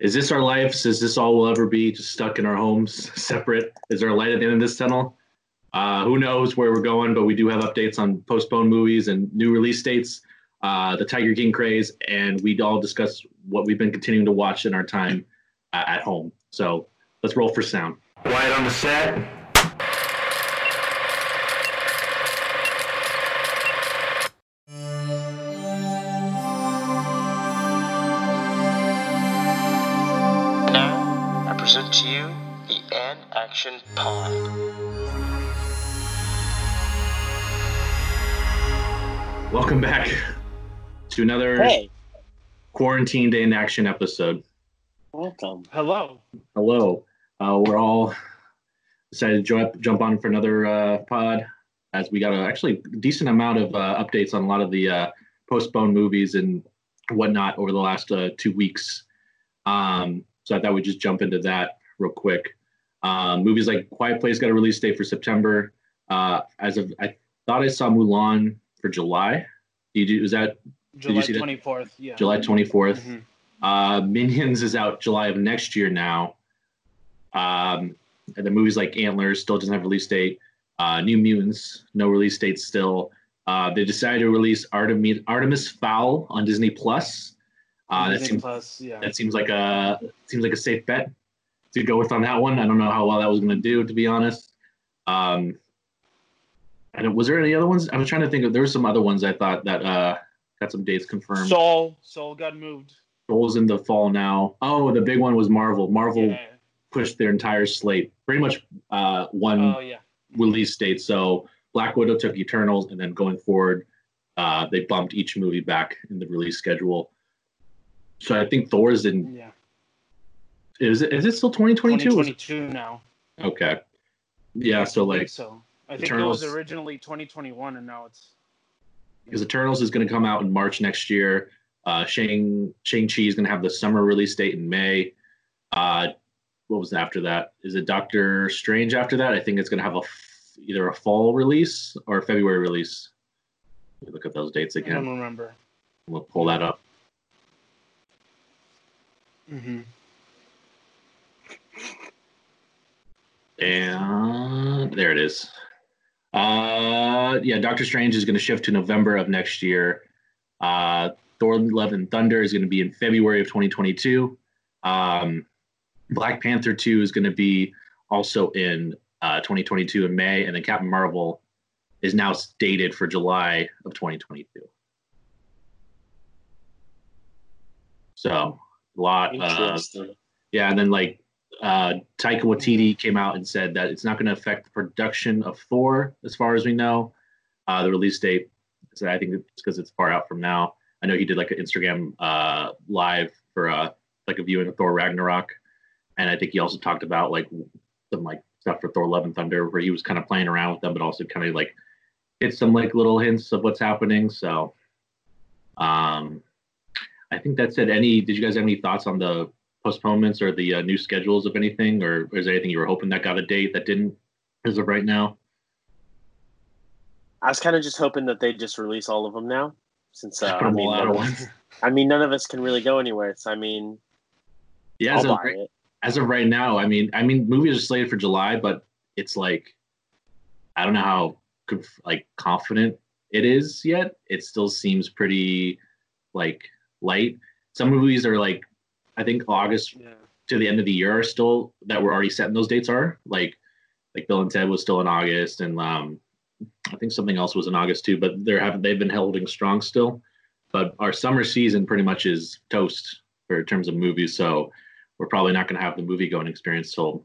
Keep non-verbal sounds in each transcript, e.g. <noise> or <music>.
is this our lives? Is this all we'll ever be? Just stuck in our homes, <laughs> separate? Is there a light at the end of this tunnel? Uh, who knows where we're going? But we do have updates on postponed movies and new release dates, uh, the Tiger King craze, and we all discuss what we've been continuing to watch in our time uh, at home. So let's roll for sound. Quiet on the set. Action Pod. Welcome back to another Hey, quarantine day in action episode. welcome. Hello. Hello. Uh, we're all decided to jump jump on for another uh, pod as we got a actually decent amount of uh, updates on a lot of the uh, postponed movies and whatnot over the last uh, two weeks. Um, so I thought we'd just jump into that real quick. Um, movies like Quiet Place got a release date for September. Uh, as of I thought I saw Mulan for July. Did you? Was that you July see that? twenty fourth. Yeah. July twenty fourth? Mhm. Uh, Minions is out July of next year now. Um, and the movies like Antlers still doesn't have a release date. Uh, New Mutants, no release date still. Uh, they decided to release Artemis, Artemis Fowl on Disney Plus. Uh, that seems Plus. Yeah. that seems like a seems like a safe bet to go with on that one. I don't know how well that was going to do, to be honest. Um, and was there any other ones? I was trying to think of. There were some other ones I thought that uh, got some dates confirmed. Soul. Soul got moved. Souls in the fall now. Oh, the big one was Marvel. Marvel Yeah. pushed their entire slate, pretty much uh, one Oh yeah. release date. So Black Widow took Eternals, and then going forward, uh, they bumped each movie back in the release schedule. So I think Thor's in. Yeah. Is it? Is it still 2022? 2022 now. Okay. Yeah. So like, so. I think Eternals- it was originally 2021, and now it's. because Eternals is going to come out in March next year. Uh, Shang Shang Chi is going to have the summer release date in May. Uh, what was after that? Is it Doctor Strange after that? I think it's going to have a either a fall release or a February release. Let me look at those dates again. I don't remember. We'll pull that up. Mm-hmm. And there it is. Uh, yeah, Doctor Strange is going to shift to November of next year. Uh, Thor: Love and Thunder is going to be in February of 2022. Um, Black Panther 2 is going to be also in uh, 2022 in May, and then Captain Marvel is now stated for July of 2022. So a lot. Uh, yeah, and then like uh, Taika Waititi came out and said that it's not going to affect the production of Thor, as far as we know. Uh, the release date, so I think it's because it's far out from now. I know he did like an Instagram uh, live for uh, like a viewing of Thor Ragnarok, and I think he also talked about like some like stuff for Thor Love and Thunder, where he was kind of playing around with them, but also kind of like hit some like little hints of what's happening. So, um, I think that said, Any? Did you guys have any thoughts on the postponements or the uh, new schedules of anything, or is there anything you were hoping that got a date that didn't as of right now? I was kind of just hoping that they'd just release all of them now, since uh, I, mean, none of, once. <laughs> I mean, none of us can really go anywhere. So I mean, Yeah, I'll as of, right, as of right now, I mean, I mean, movies are slated for July, but it's like I don't know how like confident it is yet. It still seems pretty like light. Some movies are like I think August Yeah. to the end of the year are still that we're already setting those dates are like like Bill and Ted was still in August and um I think something else was in August too, but they're having they've been holding strong still. But our summer season pretty much is toast for in terms of movies, so we're probably not going to have the movie going experience till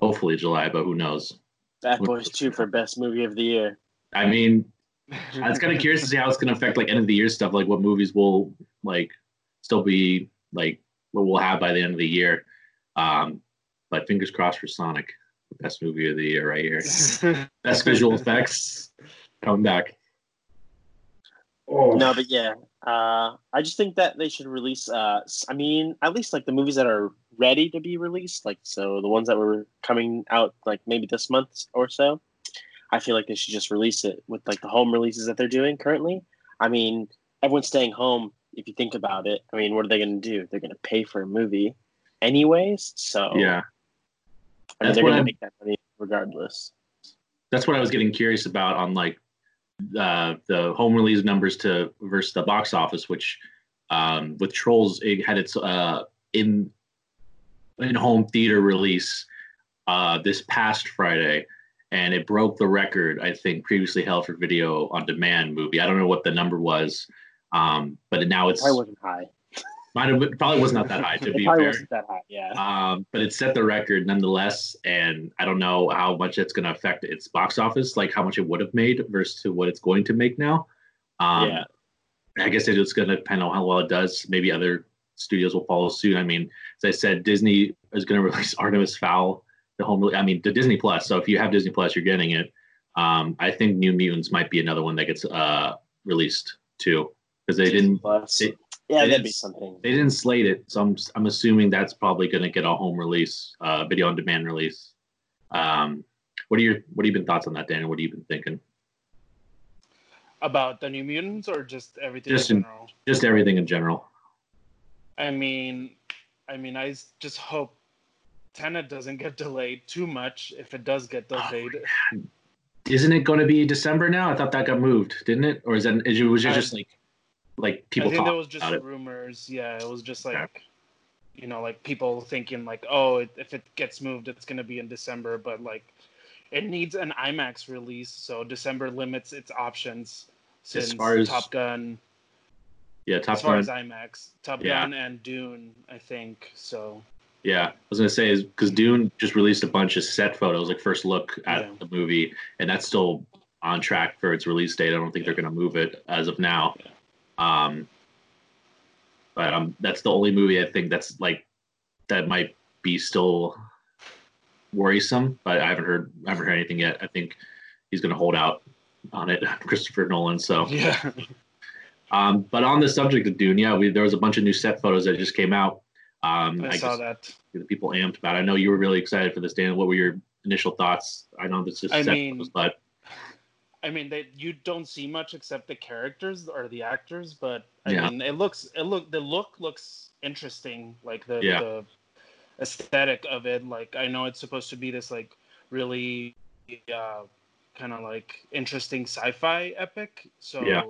hopefully July, but who knows? Bad Boys Two for best movie of the year. I mean, <laughs> I was kind of curious to see how it's going to affect like end of the year stuff, like what movies will like still be like what we'll have by the end of the year. Um, but fingers crossed for Sonic, the best movie of the year right here. <laughs> Best visual effects coming back. Oh, No, but yeah, uh, I just think that they should release. Uh, s- I mean, at least like the movies that are ready to be released, like so the ones that were coming out like maybe this month or so. I feel like they should just release it with like the home releases that they're doing currently. I mean, everyone's staying home. If you think about it, I mean, what are they going to do? They're going to pay for a movie, anyways. So Yeah, I mean, they're going to make that money regardless. that's what I was getting curious about on like uh, the home release numbers to versus the box office, which um, with Trolls it had its uh, in in home theater release uh, this past Friday, and it broke the record I think previously held for video on demand movie. I don't know what the number was, um, but now it's Probably wasn't high. might have probably was not that high to <laughs> be probably fair. wasn't that high. Yeah. Um, but it set the record nonetheless, and I don't know how much it's going to affect its box office, like how much it would have made versus to what it's going to make now. Um, yeah. I guess it's going to depend on how well it does. Maybe other studios will follow suit. I mean, as I said, Disney is going <laughs> to release Artemis Fowl, the home. I mean, the Disney Plus. So if you have Disney Plus, you're getting it. Um, I think New Mutants might be another one that gets uh, released too, because they didn't Plus. it- yeah, it that'd be something. they didn't slate it, so I'm I'm assuming that's probably going to get a home release, uh, video on demand release. Um, what are your what have you been thoughts on that, Daniel? What have you been thinking? About the New Mutants or just everything Just in in- general? Just everything in general. I mean, I mean, I just hope Tenet doesn't get delayed too much. If it does get Oh, delayed, Isn't it going to be December now? I thought that got moved, didn't it? Or is that is it was it just like like people I think that was just about it? rumors. Yeah, it was just like, Okay. you know, like people thinking like, oh, it, if it gets moved, it's gonna be in December. But like, it needs an IMAX release, so December limits its options. Since far as- Top Gun, Yeah, Top as far Gun. as IMAX, Top Yeah. Gun and Dune, I think. So Yeah, I was gonna say is because Dune just released a bunch of set photos, like first look at Yeah. the movie, and that's still on track for its release date. I don't think they're gonna move it as of now. Um, but um, that's the only movie I think that's like that might be still worrisome. But I haven't heard I haven't heard anything yet. I think he's gonna hold out on it, <laughs> Christopher Nolan. So yeah, <laughs> um, but on the subject of Dune, yeah, we, there was a bunch of new set photos that just came out. Um, I saw that. the people amped about. it. I know you were really excited for this, Dan. What were your initial thoughts? I know this is I set mean- photos, but I mean, they you don't see much except the characters or the actors, but I Yeah. mean, it looks it look the look looks interesting, like the Yeah. the aesthetic of it. Like I know it's supposed to be this like really uh, kind of like interesting sci-fi epic. So Yeah.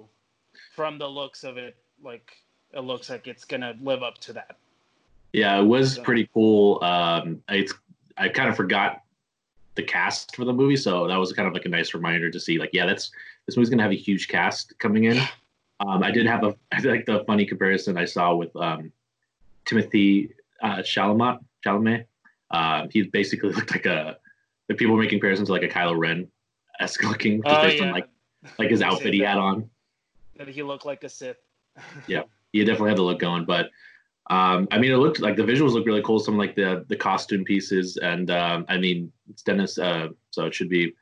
from the looks of it, like it looks like it's gonna live up to that. yeah, it was So- pretty cool. Um, it's I kind of forgot the cast for the movie, so that was kind of like a nice reminder to see. Like, yeah, that's this movie's gonna have a huge cast coming in. Um, I did have a I <laughs> like the funny comparison I saw with um, Timothy uh, Chalamet. Chalamet. Uh, he basically <laughs> looked like a. The people were making comparisons to like a Kylo Ren esque looking, just Oh based yeah, on like like his <laughs> outfit he had on. that he looked like a Sith. Yeah. He definitely had the look going, but um, I mean, it looked like the visuals look really cool. Some like the the costume pieces, and um, I mean, it's Denis, uh, so it should be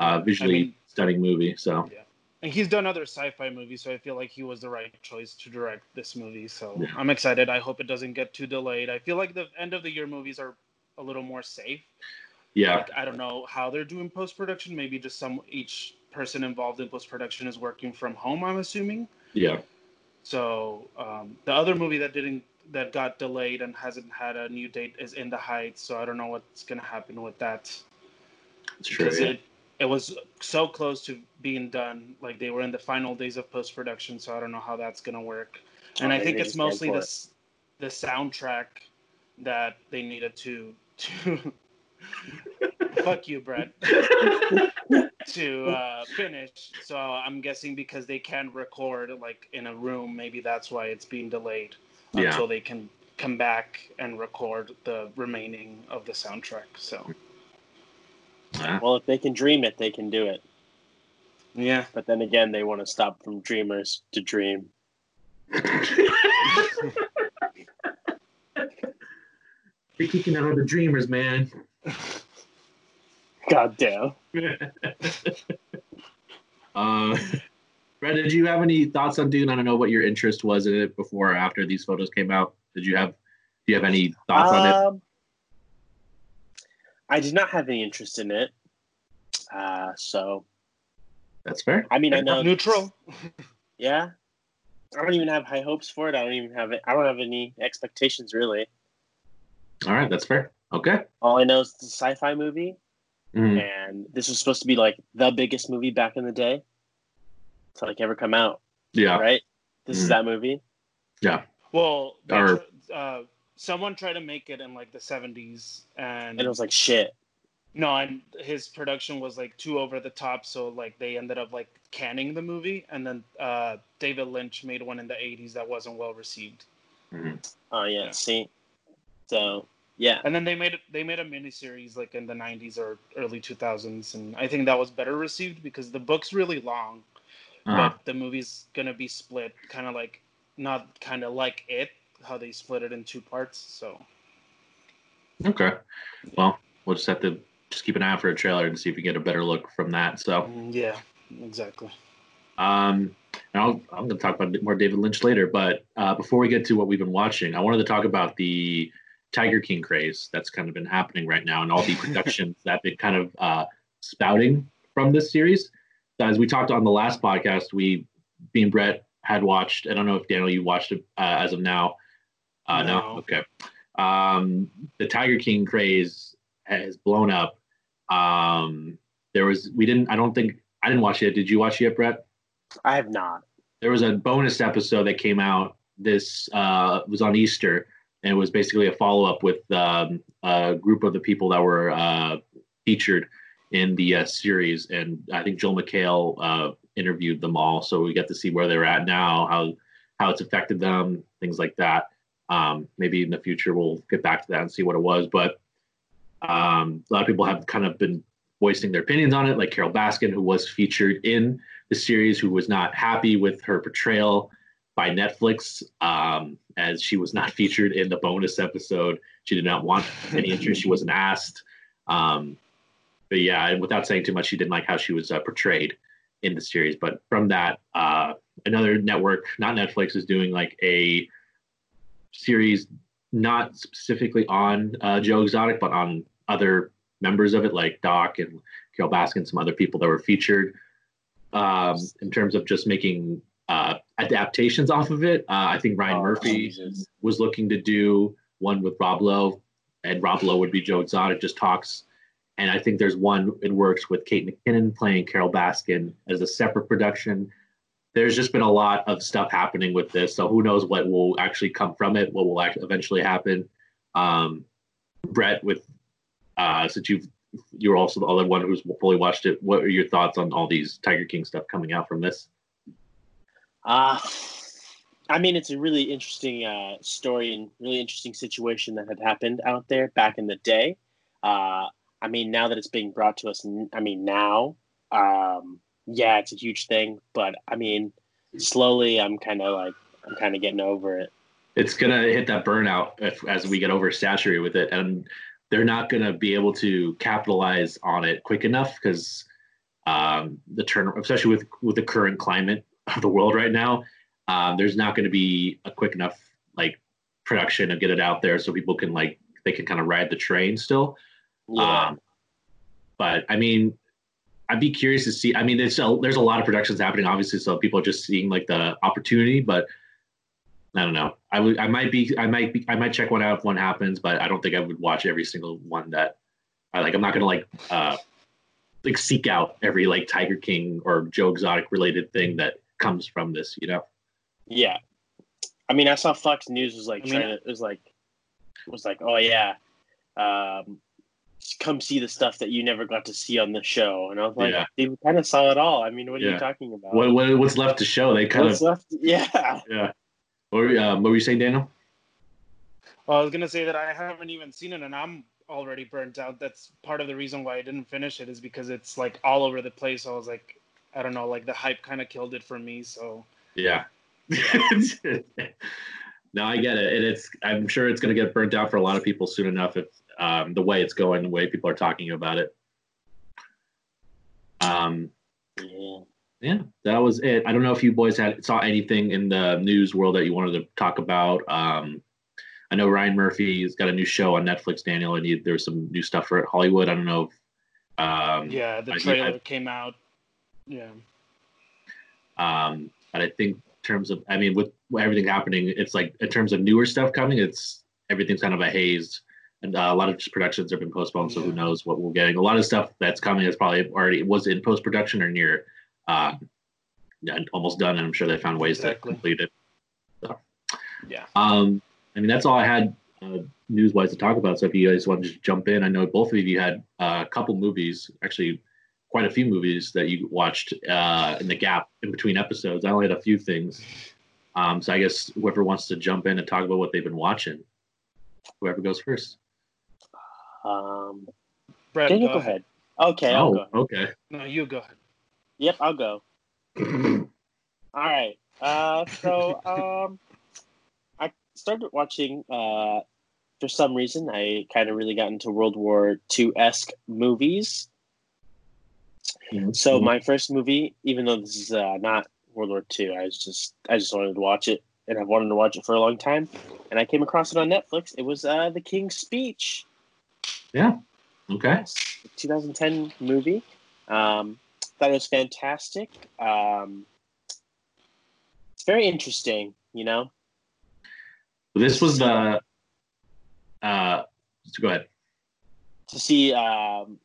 uh, visually I mean- stunning movie. So yeah. And he's done other sci-fi movies, so I feel like he was the right choice to direct this movie. So Yeah. I'm excited. I hope it doesn't get too delayed. I feel like the end of the year movies are a little more safe. yeah, Like I don't know how they're doing post production. Maybe just some each person involved in post production is working from home. I'm assuming. yeah, So um, the other movie that didn't that got delayed and hasn't had a new date is In the Heights. So I don't know what's gonna happen with that it's true. because Yeah. it it was so close to being done. Like they were in the final days of post production, so I don't know how that's gonna work. And Oh, I think it's mostly the it. the soundtrack that they needed to to <laughs> fuck you, Brett, <laughs> to uh, finish. So I'm guessing because they can't record like in a room, maybe that's why it's being delayed Yeah. until they can come back and record the remaining of the soundtrack. So Yeah. Well, if they can dream it, they can do it. yeah. But then again, they want to stop from dreamers to dream. You're kicking out all the dreamers, man. God damn. <laughs> uh, Brett, did you have any thoughts on Dune? I don't know what your interest was in it before or after these photos came out. Did you have? Do you have any thoughts on it? Um, I did not have any interest in it. Uh, so That's fair. I mean, I know Neutral. <laughs> Yeah. I don't even have high hopes for it. I don't even have it. I don't have any expectations really. All right, that's fair. Okay. All I know is it's a sci-fi movie, Mhm. and this was supposed to be like the biggest movie back in the day to like ever come out. Yeah. Right? This Mhm. is that movie. Yeah. Well, Or- tr- uh, someone tried to make it in like the 70s, and, And it was like shit. no, and his production was like too over the top, so like they ended up like canning the movie, and then uh, David Lynch made one in the 80s that wasn't well received, Mhm. Oh yeah, Yeah. see. So yeah. and then they made they made a miniseries like in the 90s or early 2000s, and I think that was better received because the book's really long, Uh-huh. but the movie's gonna be split, kind of like not kind of like it, how they split it in two parts. So Okay. Well, we'll just have to just keep an eye out for a trailer and see if we get a better look from that. So, Mm, yeah, exactly. um, and I'll, I'm going to talk about more David Lynch later. But uh, before we get to what we've been watching, I wanted to talk about the Tiger King craze that's kind of been happening right now and all the <laughs> productions that have been kind of uh, spouting from this series. As we talked on the last podcast, we, me and Brett, had watched. I don't know if Daniel, you watched it uh, as of now. Uh, no. No. Okay. Um, the Tiger King craze has blown up. Um, there was we didn't. I don't think I didn't watch it. Did you watch it yet, Brett? I have not. There was a bonus episode that came out. This uh, was on Easter, and it was basically a follow up with um, a group of the people that were uh, featured in the uh, series. And I think Joel McHale uh, interviewed them all, so we get to see where they're at now, how how it's affected them, things like that. Um, maybe in the future we'll get back to that and see what it was. But um, a lot of people have kind of been voicing their opinions on it, like Carole Baskin, who was featured in the series, who was not happy with her portrayal by Netflix, um, as she was not <laughs> featured in the bonus episode. She did not want any interest. She wasn't asked. Um, but yeah, without saying too much, she didn't like how she was uh, portrayed in the series. But from that, uh, another network, not Netflix, is doing like a series not specifically on uh, Joe Exotic, but on other members of it, like Doc and Carole Baskin, some other people that were featured. Um, in terms of just making uh, adaptations off of it, uh, I think Ryan Oh, Murphy Jesus. was looking to do one with Rob Lowe, and Rob Lowe would be Joe Exotic, just talks. And I think there's one in works with Kate McKinnon playing Carole Baskin as a separate production. There's just been a lot of stuff happening with this, so who knows what will actually come from it, what will eventually happen. Um, Brett, with uh, since you've you're also the other one who's fully watched it, what are your thoughts on all these Tiger King stuff coming out from this? Uh, I mean, it's a really interesting uh, story and really interesting situation that had happened out there back in the day. Uh, I mean, now that it's being brought to us, I mean, now, um, yeah, it's a huge thing. But I mean, slowly, I'm kind of like, I'm kind of getting over it. it's gonna hit that burnout if, as we get oversaturated with it, and they're not gonna be able to capitalize on it quick enough because um, the turn, especially with with the current climate <laughs> of the world right now, um, there's not going to be a quick enough like production to get it out there so people can like they can kind of ride the train still. Yeah, Um, but I mean, I'd be curious to see. I mean, there's a, there's a lot of productions happening, obviously, so people are just seeing like the opportunity. But I don't know. I would, I might be, I might be, I might check one out if one happens, but I don't think I would watch every single one that I like. I'm not gonna like, uh, like seek out every like Tiger King or Joe Exotic related thing that comes from this. You know? yeah. I mean, I saw Fox News was like I mean- trying to, it was like, was like, oh yeah, um, come see the stuff that you never got to see on the show, and I was like, Yeah. they kind of saw it all. I mean, what are Yeah. you talking about? What, what what's left to show? They kind What's of, left? <laughs> Yeah. yeah. What were, um, what were you saying, Daniel? Well, I was gonna say that I haven't even seen it, and I'm already burnt out. That's part of the reason why I didn't finish it is because it's like all over the place. I was like, I don't know, like the hype kind of killed it for me. So Yeah. <laughs> no, I get it, and it's. I'm sure it's going to get burnt out for a lot of people soon enough. If um, the way it's going, the way people are talking about it. Um, Yeah. yeah, that was it. I don't know if you boys had saw anything in the news world that you wanted to talk about. Um, I know Ryan Murphy's got a new show on Netflix, Daniel, and he, there was some new stuff for Hollywood. I don't know. If, um, yeah, the trailer I- came out. Yeah, Um, but I think terms of, I mean, with everything happening, it's like in terms of newer stuff coming, it's everything's kind of a haze, and uh, a lot of just productions have been postponed. So who knows what we're getting? A lot of stuff that's coming is probably already was in post production or near, uh, almost done, and I'm sure they found ways Exactly. to complete it. So, Yeah. um, I mean, that's all I had uh, news wise to talk about. So if you guys want to just jump in, I know both of you had uh, a couple movies, actually quite a few movies that you watched uh, in the gap in between episodes. I only had a few things. Um, so I guess whoever wants to jump in and talk about what they've been watching, whoever goes first. Um, Brett, Daniel, go go ahead. Okay, I'll go. oh, okay. No, you go ahead. Yep, I'll go. <clears throat> All right. Uh, so um, I started watching. Uh, for some reason, I kind of really got into World War II esque movies. So my first movie, even though this is uh, not World War II, I was just I just wanted to watch it, and I've wanted to watch it for a long time. And I came across it on Netflix. It was uh, The King's Speech. Yeah. Okay. Yes, 2010 movie. Um, thought it was fantastic. Um, it's very interesting, you know. This was the. Uh, go ahead. to see um,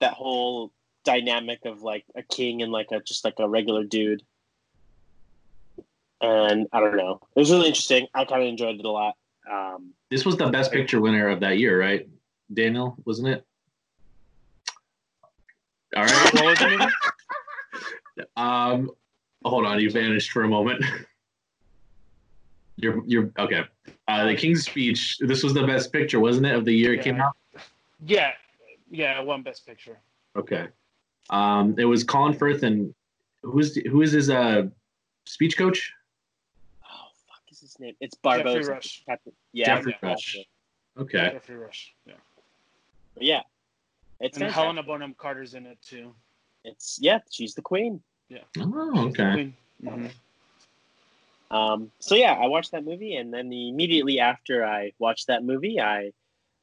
that whole dynamic of like a king and like a just like a regular dude. And I don't know, it was really interesting. I kind of enjoyed it a lot. Um, This was the best picture winner of that year, right? Daniel, wasn't it? All right. What was the movie? Um, hold on, you vanished for a moment. You're you're okay. Uh, the King's Speech. This was the best picture, wasn't it, of the year it came out? Yeah, yeah, won best picture. Okay. Um, it was Colin Firth and who is who is his uh speech coach? Fuck, is his name? It's Barbossa. Geoffrey Rush. Captain- Yeah, Geoffrey yeah, Rush. Okay. Geoffrey Rush. Yeah, But yeah, it's and fantastic. Helena Bonham Carter's in it too. It's yeah, she's the queen. Yeah. Oh, okay. hmm Um, so yeah, I watched that movie, and then immediately after I watched that movie, I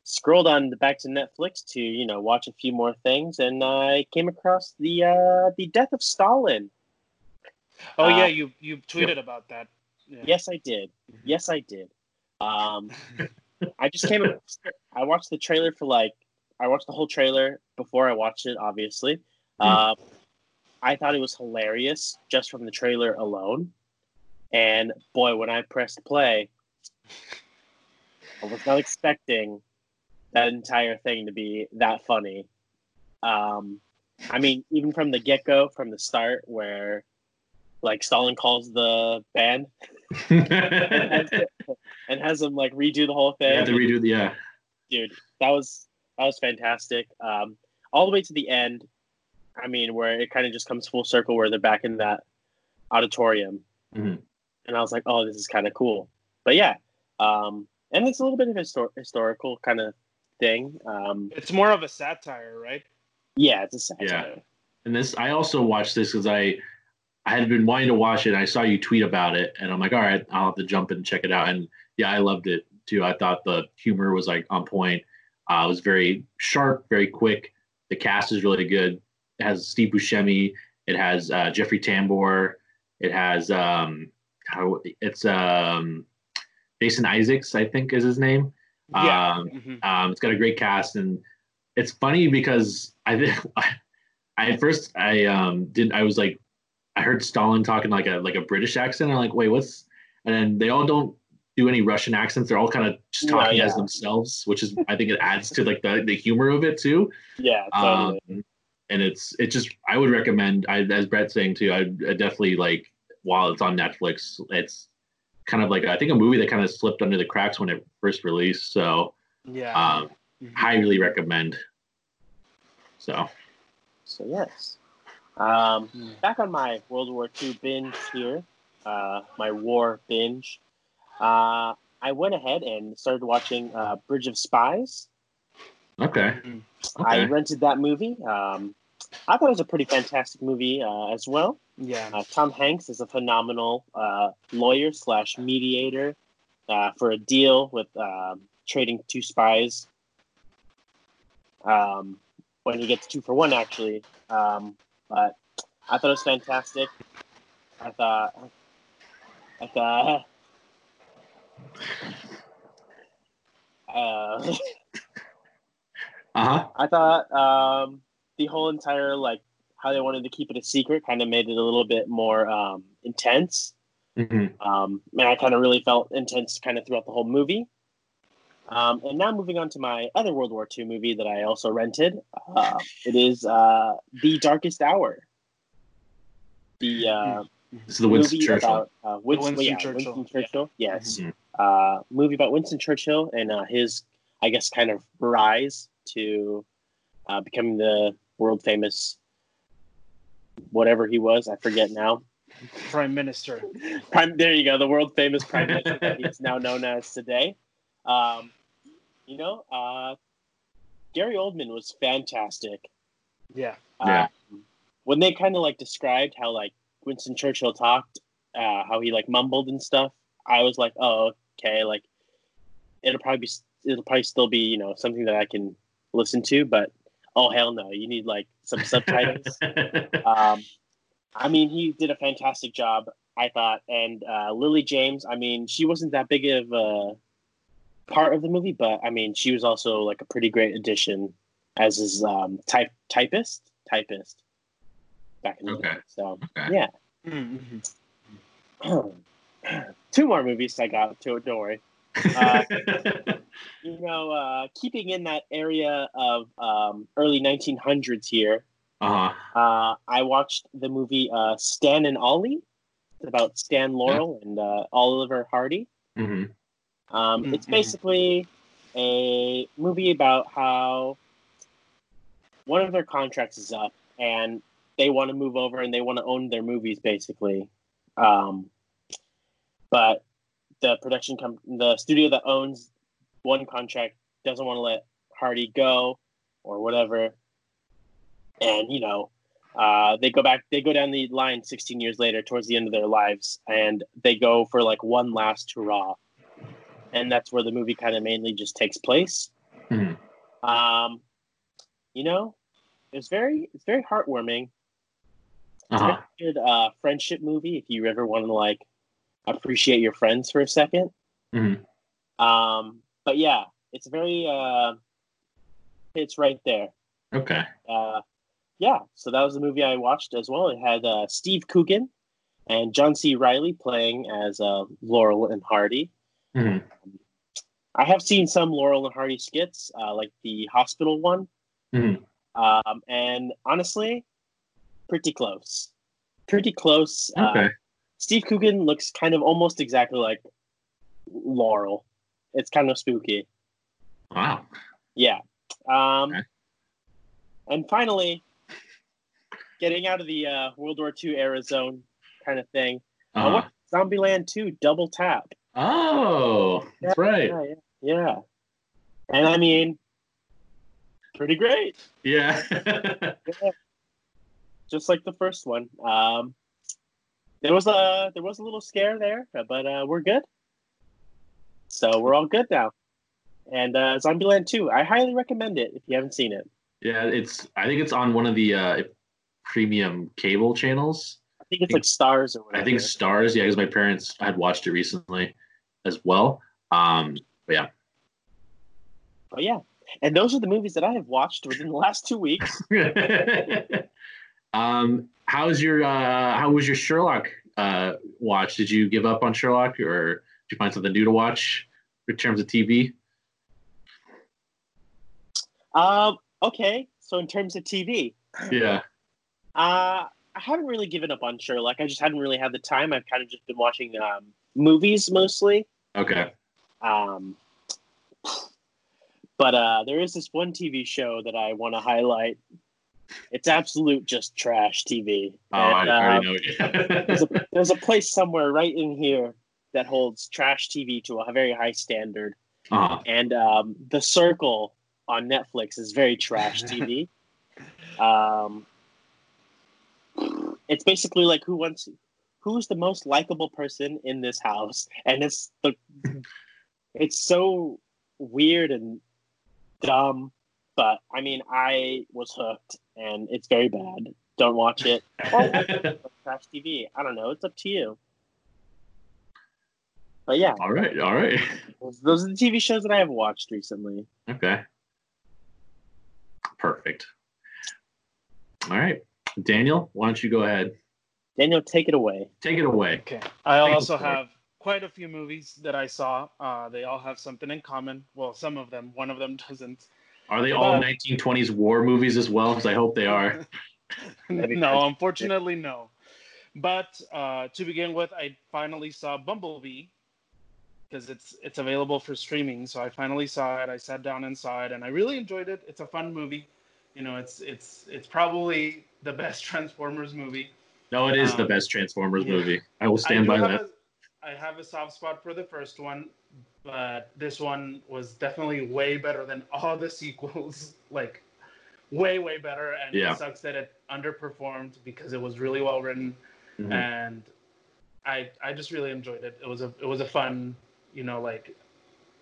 scrolled on the back to Netflix to you know watch a few more things, and I came across the uh, the death of Stalin. Oh Uh, yeah, you you tweeted about that. Yeah. Yes, I did. Yes, I did. Um, <laughs> I just came. I watched the trailer for like I watched the whole trailer before I watched it. Obviously, um, I thought it was hilarious just from the trailer alone. And boy, when I pressed play, I was not expecting that entire thing to be that funny. Um, I mean, even from the get go, from the start, where like Stalin calls the band <laughs> and has, and has them like redo the whole I thing. had to redo the yeah. Dude, that was that was fantastic. Um, all the way to the end. I mean, where it kind of just comes full circle, where they're back in that auditorium, Mhm. and I was like, "Oh, this is kind of cool." But yeah, um, and it's a little bit of histor- historical kind of thing. Um, It's more of a satire, right? yeah, it's a satire. Yeah. And this, I also watched this because I, I had been wanting to watch it. And I saw you tweet about it, and I'm like, all right, I'll have to jump in and check it out. And yeah, I loved it too. I thought the humor was like on point. Uh, it was very sharp, very quick. The cast is really good. It has Steve Buscemi. It has uh, Jeffrey Tambor. It has um, how it's um, Jason Isaacs, I think is his name. Yeah. Um, Mhm. um, it's got a great cast, and it's funny because I, I, <laughs> I at first I um didn't I was like, I heard Stalin talking like a like a British accent. I'm like, wait, what's? And then they all don't do any Russian accents. They're all kind of just talking yeah. as themselves, which is I think it adds to like the the humor of it too. Yeah, totally. Um, and it's it just I would recommend I as Brett's saying too. I I definitely like while it's on Netflix, it's kind of like I think a movie that kind of slipped under the cracks when it first released. So Yeah. um, Mhm. highly recommend. So So yes. Um, Hmm. back on my World War II binge here, uh, my war binge. Uh, I went ahead and started watching uh, Bridge of Spies. okay, Mhm. I rented that movie. Um, I thought it was a pretty fantastic movie uh, as well. Yeah. Uh, Tom Hanks is a phenomenal uh, lawyer slash mediator uh, for a deal with um, trading two spies. Um, when he gets two for one, actually. Um, but I thought it was fantastic. I thought, I thought, <laughs> uh, Uh huh. I thought um, the whole entire like how they wanted to keep it a secret kind of made it a little bit more um, intense. hmm Um, and I kind of really felt intense kind of throughout the whole movie. Um, and now moving on to my other World War II movie that I also rented. Uh, it is uh, The Darkest Hour. The uh, This is the Winston movie Churchill. about uh, Winston, Winston yeah, Churchill. Winston Churchill. Yes. Mhm. Uh, movie about Winston Churchill and uh, his, I guess, kind of rise to uh, becoming the world famous whatever he was. I forget now. Prime Minister. Prime, there you go, the world famous prime minister that he's <laughs> now known as today. Um, you know, uh, Gary Oldman was fantastic. Yeah. Yeah. Um, when they kind of like described how like Winston Churchill talked, uh, how he like mumbled and stuff, I was like, oh, okay, like it'll probably be it'll probably still be you know something that I can listen to, but oh hell no, you need like some subtitles. <laughs> um, I mean, he did a fantastic job, I thought. And uh, Lily James, I mean, she wasn't that big of a part of the movie, but I mean, she was also like a pretty great addition as his um, type typist, typist back in the Okay. day. So Okay. yeah, Mm-hmm. <clears throat> two more movies I got to. Don't worry. Uh, <laughs> You know, uh, keeping in that area of um, early 1900s here, uh-huh. Uh, I watched the movie uh, Stan and Ollie. It's about Stan Laurel and uh, Oliver Hardy. hmm Um, It's Mhm. basically a movie about how one of their contracts is up and they want to move over and they want to own their movies, basically. Um, but the production com- the studio that owns one contract doesn't want to let Hardy go or whatever. And you know, uh, they go back, they go down the line 16 years later, towards the end of their lives, and they go for like one last hurrah, and that's where the movie kind of mainly just takes place. Mhm. Um, you know, it's very, it's very heartwarming. It's a Uh-huh. very good uh, friendship movie if you ever want to like appreciate your friends for a 2nd Mhm. Um, but yeah, it's very, uh, it's right there. Okay. Uh, yeah, so that was the movie I watched as well. It had uh, Steve Coogan and John C. Reilly playing as uh, Laurel and Hardy. Mhm. I have seen some Laurel and Hardy skits, uh, like the hospital one, Mhm. um, and honestly, pretty close. Pretty close. Uh, Steve Coogan looks kind of almost exactly like Laurel. It's kind of spooky. Wow. Yeah. Um, Okay. And finally, getting out of the uh, World War II era zone kind of thing. I Uh-huh. watched Zombieland 2 Double Tap. Oh, that's right. Yeah, yeah, yeah. And I mean, pretty great. Yeah. <laughs> <laughs> Yeah. Just like the first one. Um, there was a there was a little scare there, but uh, we're good. So we're all good now. And uh, Zombieland 2, I highly recommend it if you haven't seen it. yeah, it's I think it's on one of the uh premium cable channels. I think it's like Starz or whatever. I think Starz, yeah, because my parents had watched it recently as well. Um, but yeah. Oh yeah, and those are the movies that I have watched within the last two weeks. <laughs> um, how's your uh, how was your Sherlock uh, watch? Did you give up on Sherlock, or did you find something new to watch in terms of TV? Um, okay, so in terms of TV, Yeah. uh, I haven't really given up on Sherlock. I just hadn't really had the time. I've kind of just been watching um, movies mostly. Okay. Um, but uh, there is this one TV show that I want to highlight. It's absolute just trash TV. Oh, I, And, I uh, already know. there's a <laughs> there's a place somewhere right in here that holds trash TV to a very high standard. uh and um, the circle on netflix is very trash tv <laughs> um, it's basically like who wants who's the most likable person in this house and it's the it's so weird and dumb but i mean i was hooked and it's very bad don't watch it. Or <laughs> Trash TV. I don't know. It's up to you. But yeah, all right, all right. those are the TV shows that I have watched recently. Okay. Perfect. All right. Daniel, why don't you go ahead? Daniel, take it away. Take it away. Okay. I Thank also you it. have quite a few movies that I saw. Uh, they all have something in common. Well, some of them. One of them doesn't. Are they all Uh, 1920s war movies as well? Because I hope they are. <laughs> <laughs> No, unfortunately, no. But uh, to begin with, I finally saw Bumblebee because it's it's available for streaming. So I finally saw it. I sat down and saw it, and I really enjoyed it. It's a fun movie. You know, it's it's it's probably the best <laughs> Transformers movie. No, it is the Um, best Transformers yeah. movie. I will stand do by that. A, I have a soft spot for the first one, but this one was definitely way better than all the <laughs> sequels. Like, way way better. And Yeah. it sucks that it underperformed because it was really well written, Mhm. and I I just really enjoyed it. It was a it was a fun, you know, like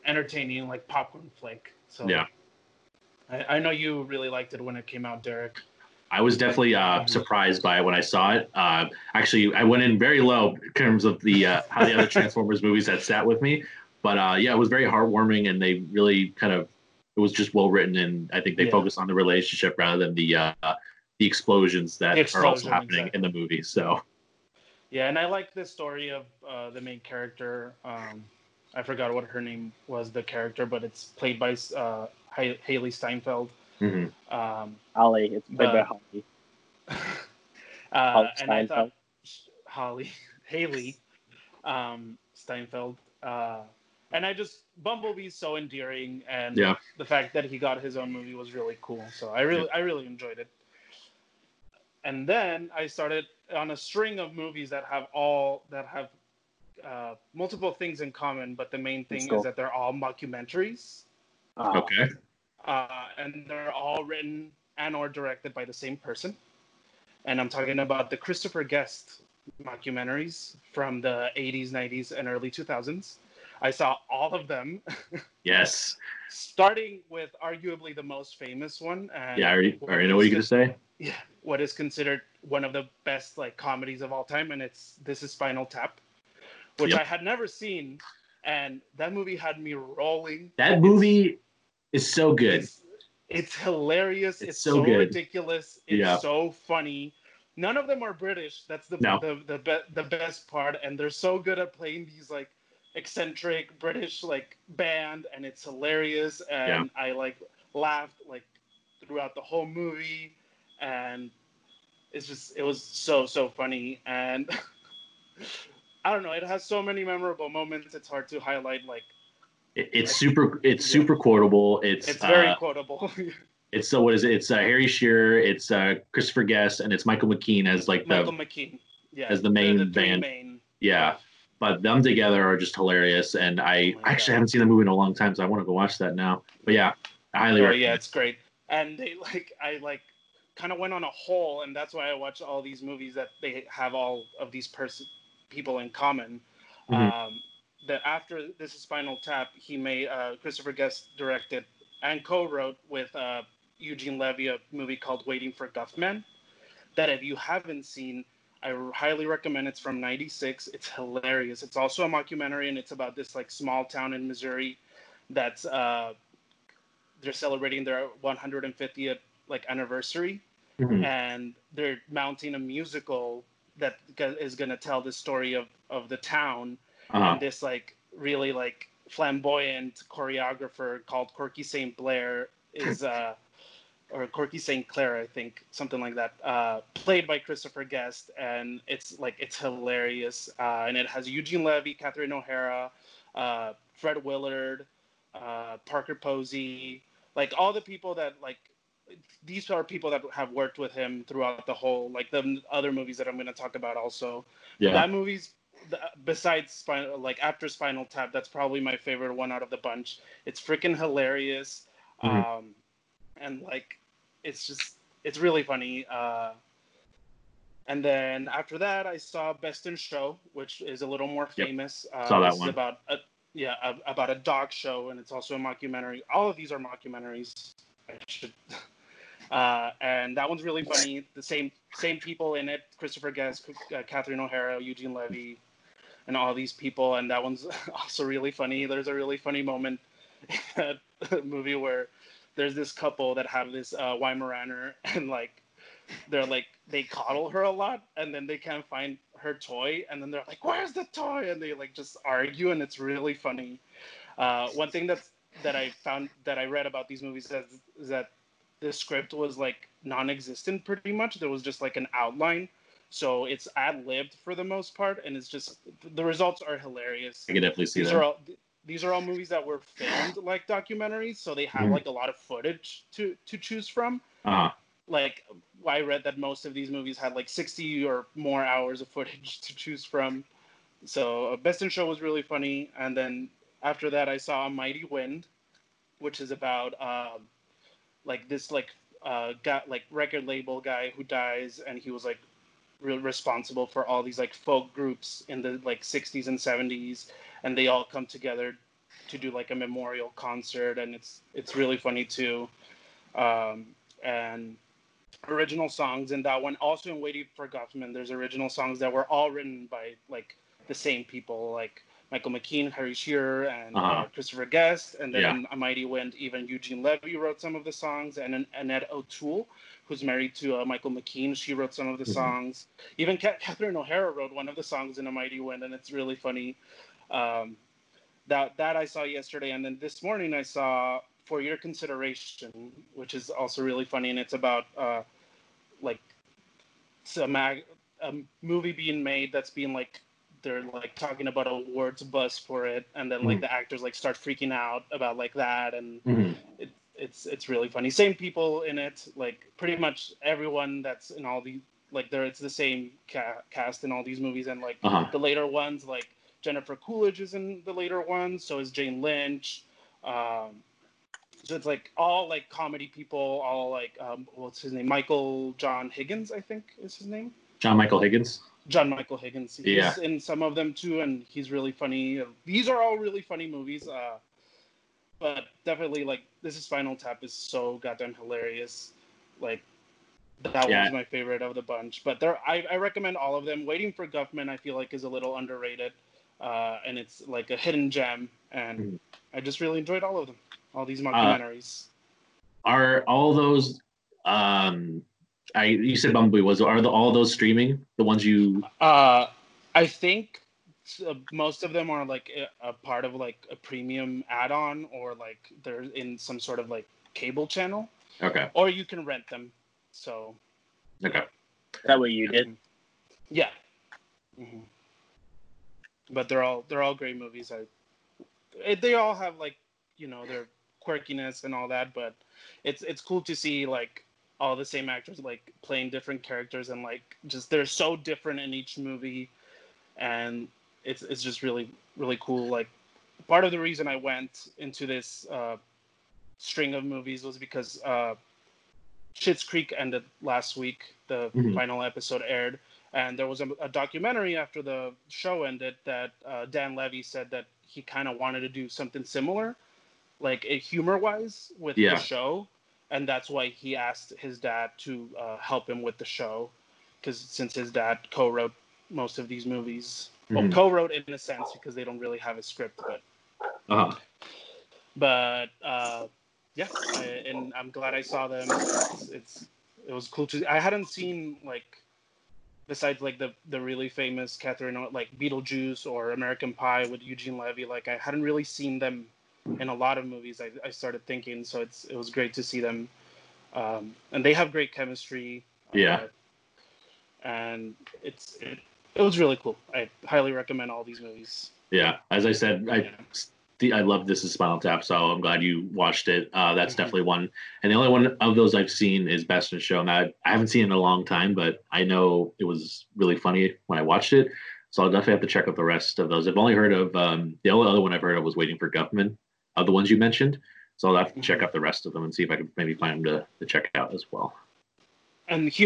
entertaining like popcorn flick. So Yeah. I, I know you really liked it when it came out, Derek. I was definitely uh, surprised by it when I saw it. Uh, actually, I went in very low in terms of the uh, how the other <laughs> Transformers movies had sat with me. But uh, yeah, it was very heartwarming, and they really kind of it was just well written, and I think they Yeah. focused on the relationship rather than the uh, the explosions that The are also explosion, happening in the movie. So Yeah, and I like the story of uh, the main character. Um, I forgot what her name was, the character, but it's played by uh, Hailee Steinfeld. Mhm. Um, Holly, it's played by Holly. <laughs> uh, and I thought Holly <laughs> Hailee um, Steinfeld, uh, and I just Bumblebee's so endearing, and Yeah. the fact that he got his own movie was really cool. So I really, I really enjoyed it. And then I started on a string of movies that have all that have uh, multiple things in common, but the main thing Let's is that they're all mockumentaries, Oh, okay, uh, and they're all written and or directed by the same person. And I'm talking about the Christopher Guest mockumentaries from the 80s, 90s, and early 2000s. I saw all of them, <laughs> yes, starting with arguably the most famous one. And yeah, I already, I already know what you're gonna say. <laughs> yeah, what is considered one of the best like comedies of all time, and it's this is Spinal Tap, which Yep. I had never seen, and that movie had me rolling. That movie is so good. It's, it's hilarious. It's It's, so so, good. ridiculous. It's Yeah. so funny. None of them are British. That's the No. the the, be- the best part, and they're so good at playing these like eccentric British like band, and it's hilarious. And I like laughed like throughout the whole movie, and it's just it was so so funny and. <laughs> I don't know. It has so many memorable moments. It's hard to highlight. Like It- it's super, it's super quotable. It's it's very uh, quotable. <laughs> it's so what is it? It's uh, Harry Shearer, it's uh, Christopher Guest, and it's Michael McKean as like the Michael McKean. Yeah, as the main the band. Main. yeah. But them together are just hilarious, and I Oh actually God. haven't seen the movie in a long time, so I want to go watch that now. But yeah, I highly Oh, recommend. yeah, it's great. And they <laughs> like, I like, kind of went on a hole, and that's why I watch all these movies that they have all of these person people in common. Mhm. Um, that after this is Spinal Tap, he made uh, Christopher Guest directed and co-wrote with uh, Eugene Levy a movie called Waiting for Guffman. That if you haven't seen, I highly recommend. It's from '96. It's hilarious. It's also a mockumentary, and it's about this like small town in Missouri that's uh, they're celebrating their 150th like anniversary, Mhm. and they're mounting a musical that is going to tell the story of of the town Uh-huh. and this like really like flamboyant choreographer called Corky St. Blair is uh <laughs> or Corky St. Clair, I think, something like that, uh, played by Christopher Guest, and it's like it's hilarious, uh, and it has Eugene Levy, Catherine O'Hara, uh, Fred Willard, uh, Parker Posey, like all the people that like these are people that have worked with him throughout the whole like the other movies that I'm going to talk about also Yeah. that movie's besides spinal like after spinal tap that's probably my favorite one out of the bunch it's freaking hilarious Mhm. um and like it's just it's really funny uh and then after that i saw best in show which is a little more Yep. famous uh, Saw that one. about a yeah a, about a dog show and it's also a mockumentary all of these are mockumentaries i should <laughs> Uh, and that one's really funny. The same same people in it: Christopher Guest, uh, Catherine O'Hara, Eugene Levy, and all these people. And that one's <laughs> also really funny. There's a really funny moment <laughs> in that movie where there's this couple that have this uh, Weimaraner, <laughs> and like they're like they coddle her a lot, and then they can't find her toy, and then they're like, "Where's the toy?" And they like just argue, and it's really funny. Uh, one thing that's that I found that I read about these movies is, is that the script was like non-existent pretty much. There was just like an outline, so it's ad libbed for the most part, and it's just the results are hilarious. I can definitely see These that. are all these are all movies that were filmed like documentaries, so they have Mhm. like a lot of footage to to choose from. uh Like I read that most of these movies had like 60 or more hours of footage to choose from. So uh, Best in Show was really funny, and then after that I saw A Mighty Wind, which is about um, like this like uh got like record label guy who dies, and he was like re- responsible for all these like folk groups in the like 60s and 70s, and they all come together to do like a memorial concert, and it's it's really funny too. Um, and original songs in that one. Also in Waiting for Guffman, there's original songs that were all written by like the same people, like Michael McKean, Harry Shearer, and uh Uh-huh. Christopher Guest. And then Yeah. A Mighty Wind, even Eugene Levy wrote some of the songs, and Annette O'Toole, who's married to uh, Michael McKean, she wrote some of the Mhm. songs. Even Ca- Catherine O'Hara wrote one of the songs in A Mighty Wind, and it's really funny. Um, that that I saw yesterday, and then this morning I saw For Your Consideration, which is also really funny, and it's about uh, like a, mag- a movie being made that's being like they're like talking about awards buzz for it, and then like Mhm. the actors like start freaking out about like that, and mhm. it, it's it's really funny. Same people in it, like pretty much everyone that's in all the like there it's the same ca- cast in all these movies, and like Uh-huh. the later ones like Jennifer Coolidge is in the later ones, so is Jane Lynch. Um, so it's like all like comedy people, all like um, what's his name? Michael John Higgins, I think is his name. John Michael Higgins. John Michael Higgins. He's Yeah. in some of them too, and he's really funny. These are all really funny movies. Uh, but definitely, like, this is Spinal Tap is so goddamn hilarious. Like, that Yeah. one's my favorite of the bunch. But there, I, I recommend all of them. Waiting for Guffman, I feel like, is a little underrated, uh, and it's like a hidden gem. And Mhm. I just really enjoyed all of them, all these Uh. Are all those? Um, I you said Bumblebee was. Are the, all those streaming? The ones you? Uh, I think uh, most of them are like a, a part of like a premium add-on, or like they're in some sort of like cable channel, Okay. or you can rent them. So Okay. That way you did. yeah. hmm But they're all they're all great movies. I they all have like you know their quirkiness and all that, but it's it's cool to see like all the same actors like playing different characters and like just they're so different in each movie, and it's it's just really really cool. Like part of the reason I went into this uh, string of movies was because uh, Schitt's Creek ended last week. The Mhm. final episode aired, and there was a, a documentary after the show ended that uh, Dan Levy said that he kind of wanted to do something similar, like a humor wise with Yeah. the show, and that's why he asked his dad to uh, help him with the show, because since his dad co-wrote most of these movies, well, Mhm. co-wrote in a sense because they don't really have a script, but Uh-huh. but uh, yeah, I, and I'm glad I saw them. It's, it's it was cool to. I hadn't seen like besides like the the really famous Catherine like Beetlejuice or American Pie with Eugene Levy. Like I hadn't really seen them in a lot of movies. I, I started thinking, so it's it was great to see them, um, and they have great chemistry. Yeah. uh, and it's it, it was really cool. I highly recommend all these movies. Yeah. As I said, I Yeah. I love this is Spinal Tap, so I'm glad you watched it. Uh, that's Mhm. definitely one. And the only one of those I've seen is Best in Show. Now I haven't seen it in a long time, but I know it was really funny when I watched it. So I'll definitely have to check out the rest of those. I've only heard of um, the only other one I've heard of was Waiting for Guffman, of the ones you mentioned. So I'll have to check Mhm. out the rest of them and see if I can maybe find them to, to check out as well. And he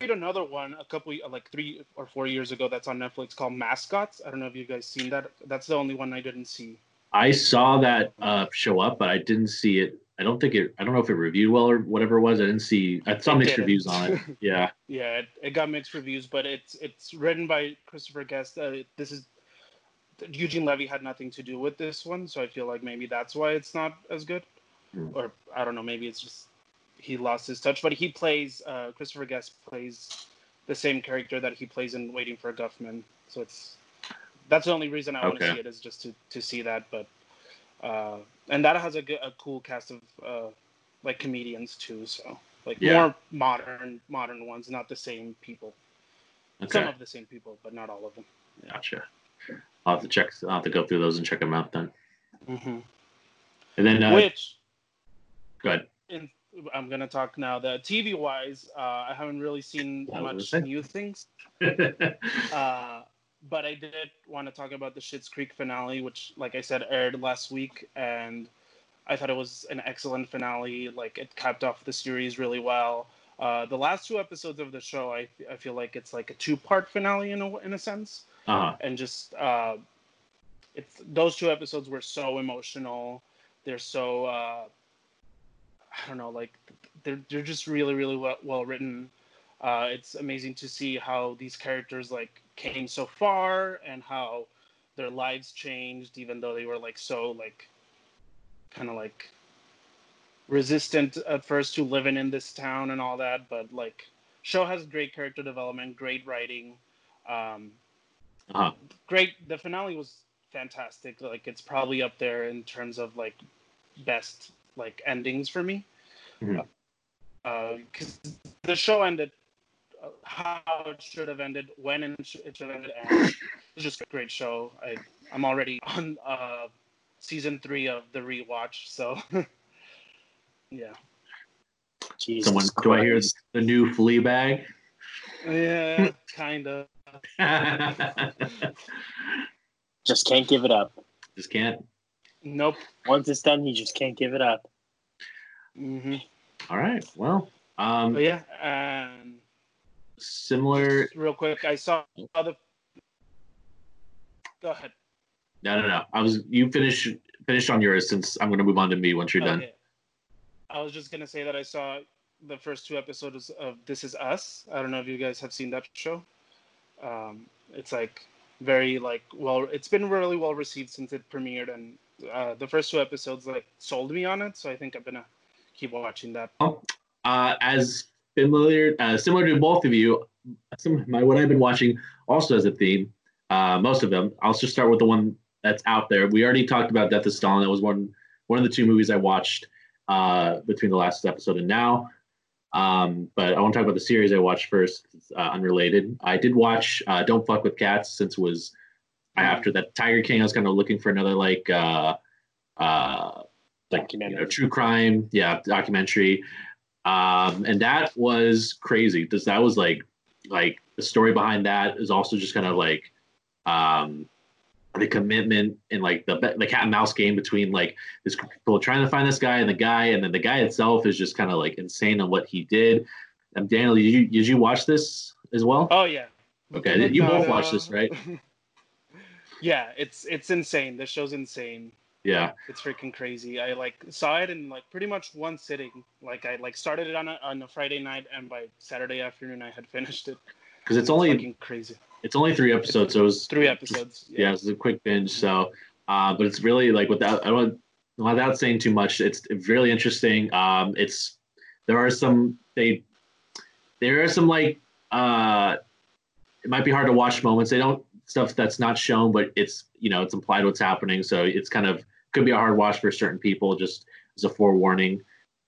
made another one a couple like three or four years ago that's on Netflix called Mascots. I don't know if you guys seen that. That's the only one I didn't see. I saw that uh, show up, but I didn't see it I don't think it. I don't know if it reviewed well or whatever it was. I didn't see. I saw It mixed didn't. reviews on it. <laughs> Yeah. Yeah, it, it got mixed reviews, but it's it's written by Christopher Guest. Uh, this is Eugene Levy had nothing to do with this one, so I feel like maybe that's why it's not as good. Hmm. Or I don't know, maybe it's just he lost his touch. But he plays uh, Christopher Guest plays the same character that he plays in Waiting for a Guffman, so it's that's the only reason I want to see it is just to to see that. But uh, and that has a good, a cool cast of uh, like comedians too, so like Yeah. more modern modern ones, not the same people. Some of the same people, but not all of them. Gotcha. I'll have to check. I'll have to go through those and check them out then. Mm-hmm. And then, uh, Which go ahead. in, I'm gonna talk now. The TV wise, uh, I haven't really seen much <laughs> new things, <laughs> uh, but I did want to talk about the Schitt's Creek finale, which, like I said, aired last week, and I thought it was an excellent finale. Like it capped off the series really well. Uh, the last two episodes of the show, I, I feel like it's like a two part finale in a, in a sense. uh-huh. and just uh, it's those two episodes were so emotional. They're so uh, I don't know, like they're they're just really really well, well written. Uh, it's amazing to see how these characters like came so far and how their lives changed, even though they were like so like kind of like resistant at first to living in this town and all that. But like, show has great character development, great writing. Um, Uh-huh. great the finale was fantastic like it's probably up there in terms of like best like endings for me because the show ended uh, how it should have ended when it should have ended and it's just a great show i i'm already on uh season three of the rewatch so <laughs> yeah Jesus Someone, do I hear the new Fleabag? yeah <laughs> kind of <laughs> Just can't give it up. Just can't. Nope Once it's done, he just can't give it up. hmm All right. Well, um, but yeah and similar. Real quick, I saw the. Go ahead. No, no, no. I was you finish finish on yours since I'm going to move on to me once you're done. Okay. I was just gonna say that I saw the first two episodes of This Is Us. I don't know if you guys have seen that show. Um, it's like very like well, it's been really well received since it premiered, and uh, the first two episodes like sold me on it. So I think I'm gonna keep watching that. Uh, as familiar, uh, similar to both of you, some my what I've been watching also has a theme. Uh, most of them. I'll just start with the one that's out there. We already talked about Death of Stalin. That was one one of the two movies I watched uh, between the last episode and now. Um, but I want to talk about the series I watched first. It's, uh, unrelated. I did watch uh, Don't Fuck with Cats since it was after that Tiger King. I was kind of looking for another like uh, uh, like you know, true crime, yeah, documentary. Um, and that was crazy because that was like like the story behind that is also just kind of like um the commitment and like the the cat and mouse game between like this people trying to find this guy and the guy and then the guy itself is just kind of like insane on what he did. And Daniel, did you did you watch this as well? Oh yeah. Okay, you both About, watched uh, this, right? <laughs> yeah, it's it's insane. The show's insane. Yeah. It's freaking crazy. I like saw it in like pretty much one sitting. Like I like started it on a on a Friday night, and by Saturday afternoon I had finished it. Because it's only fucking crazy. it's only three episodes, so it was Three episodes. yeah, it's a quick binge. So, uh, but it's really like without I don't without saying too much, it's really interesting. Um, it's there are some they there are some like uh, it might be hard to watch moments. They don't stuff that's not shown, but it's you know it's implied what's happening. So it's kind of could be a hard watch for certain people, just as a forewarning.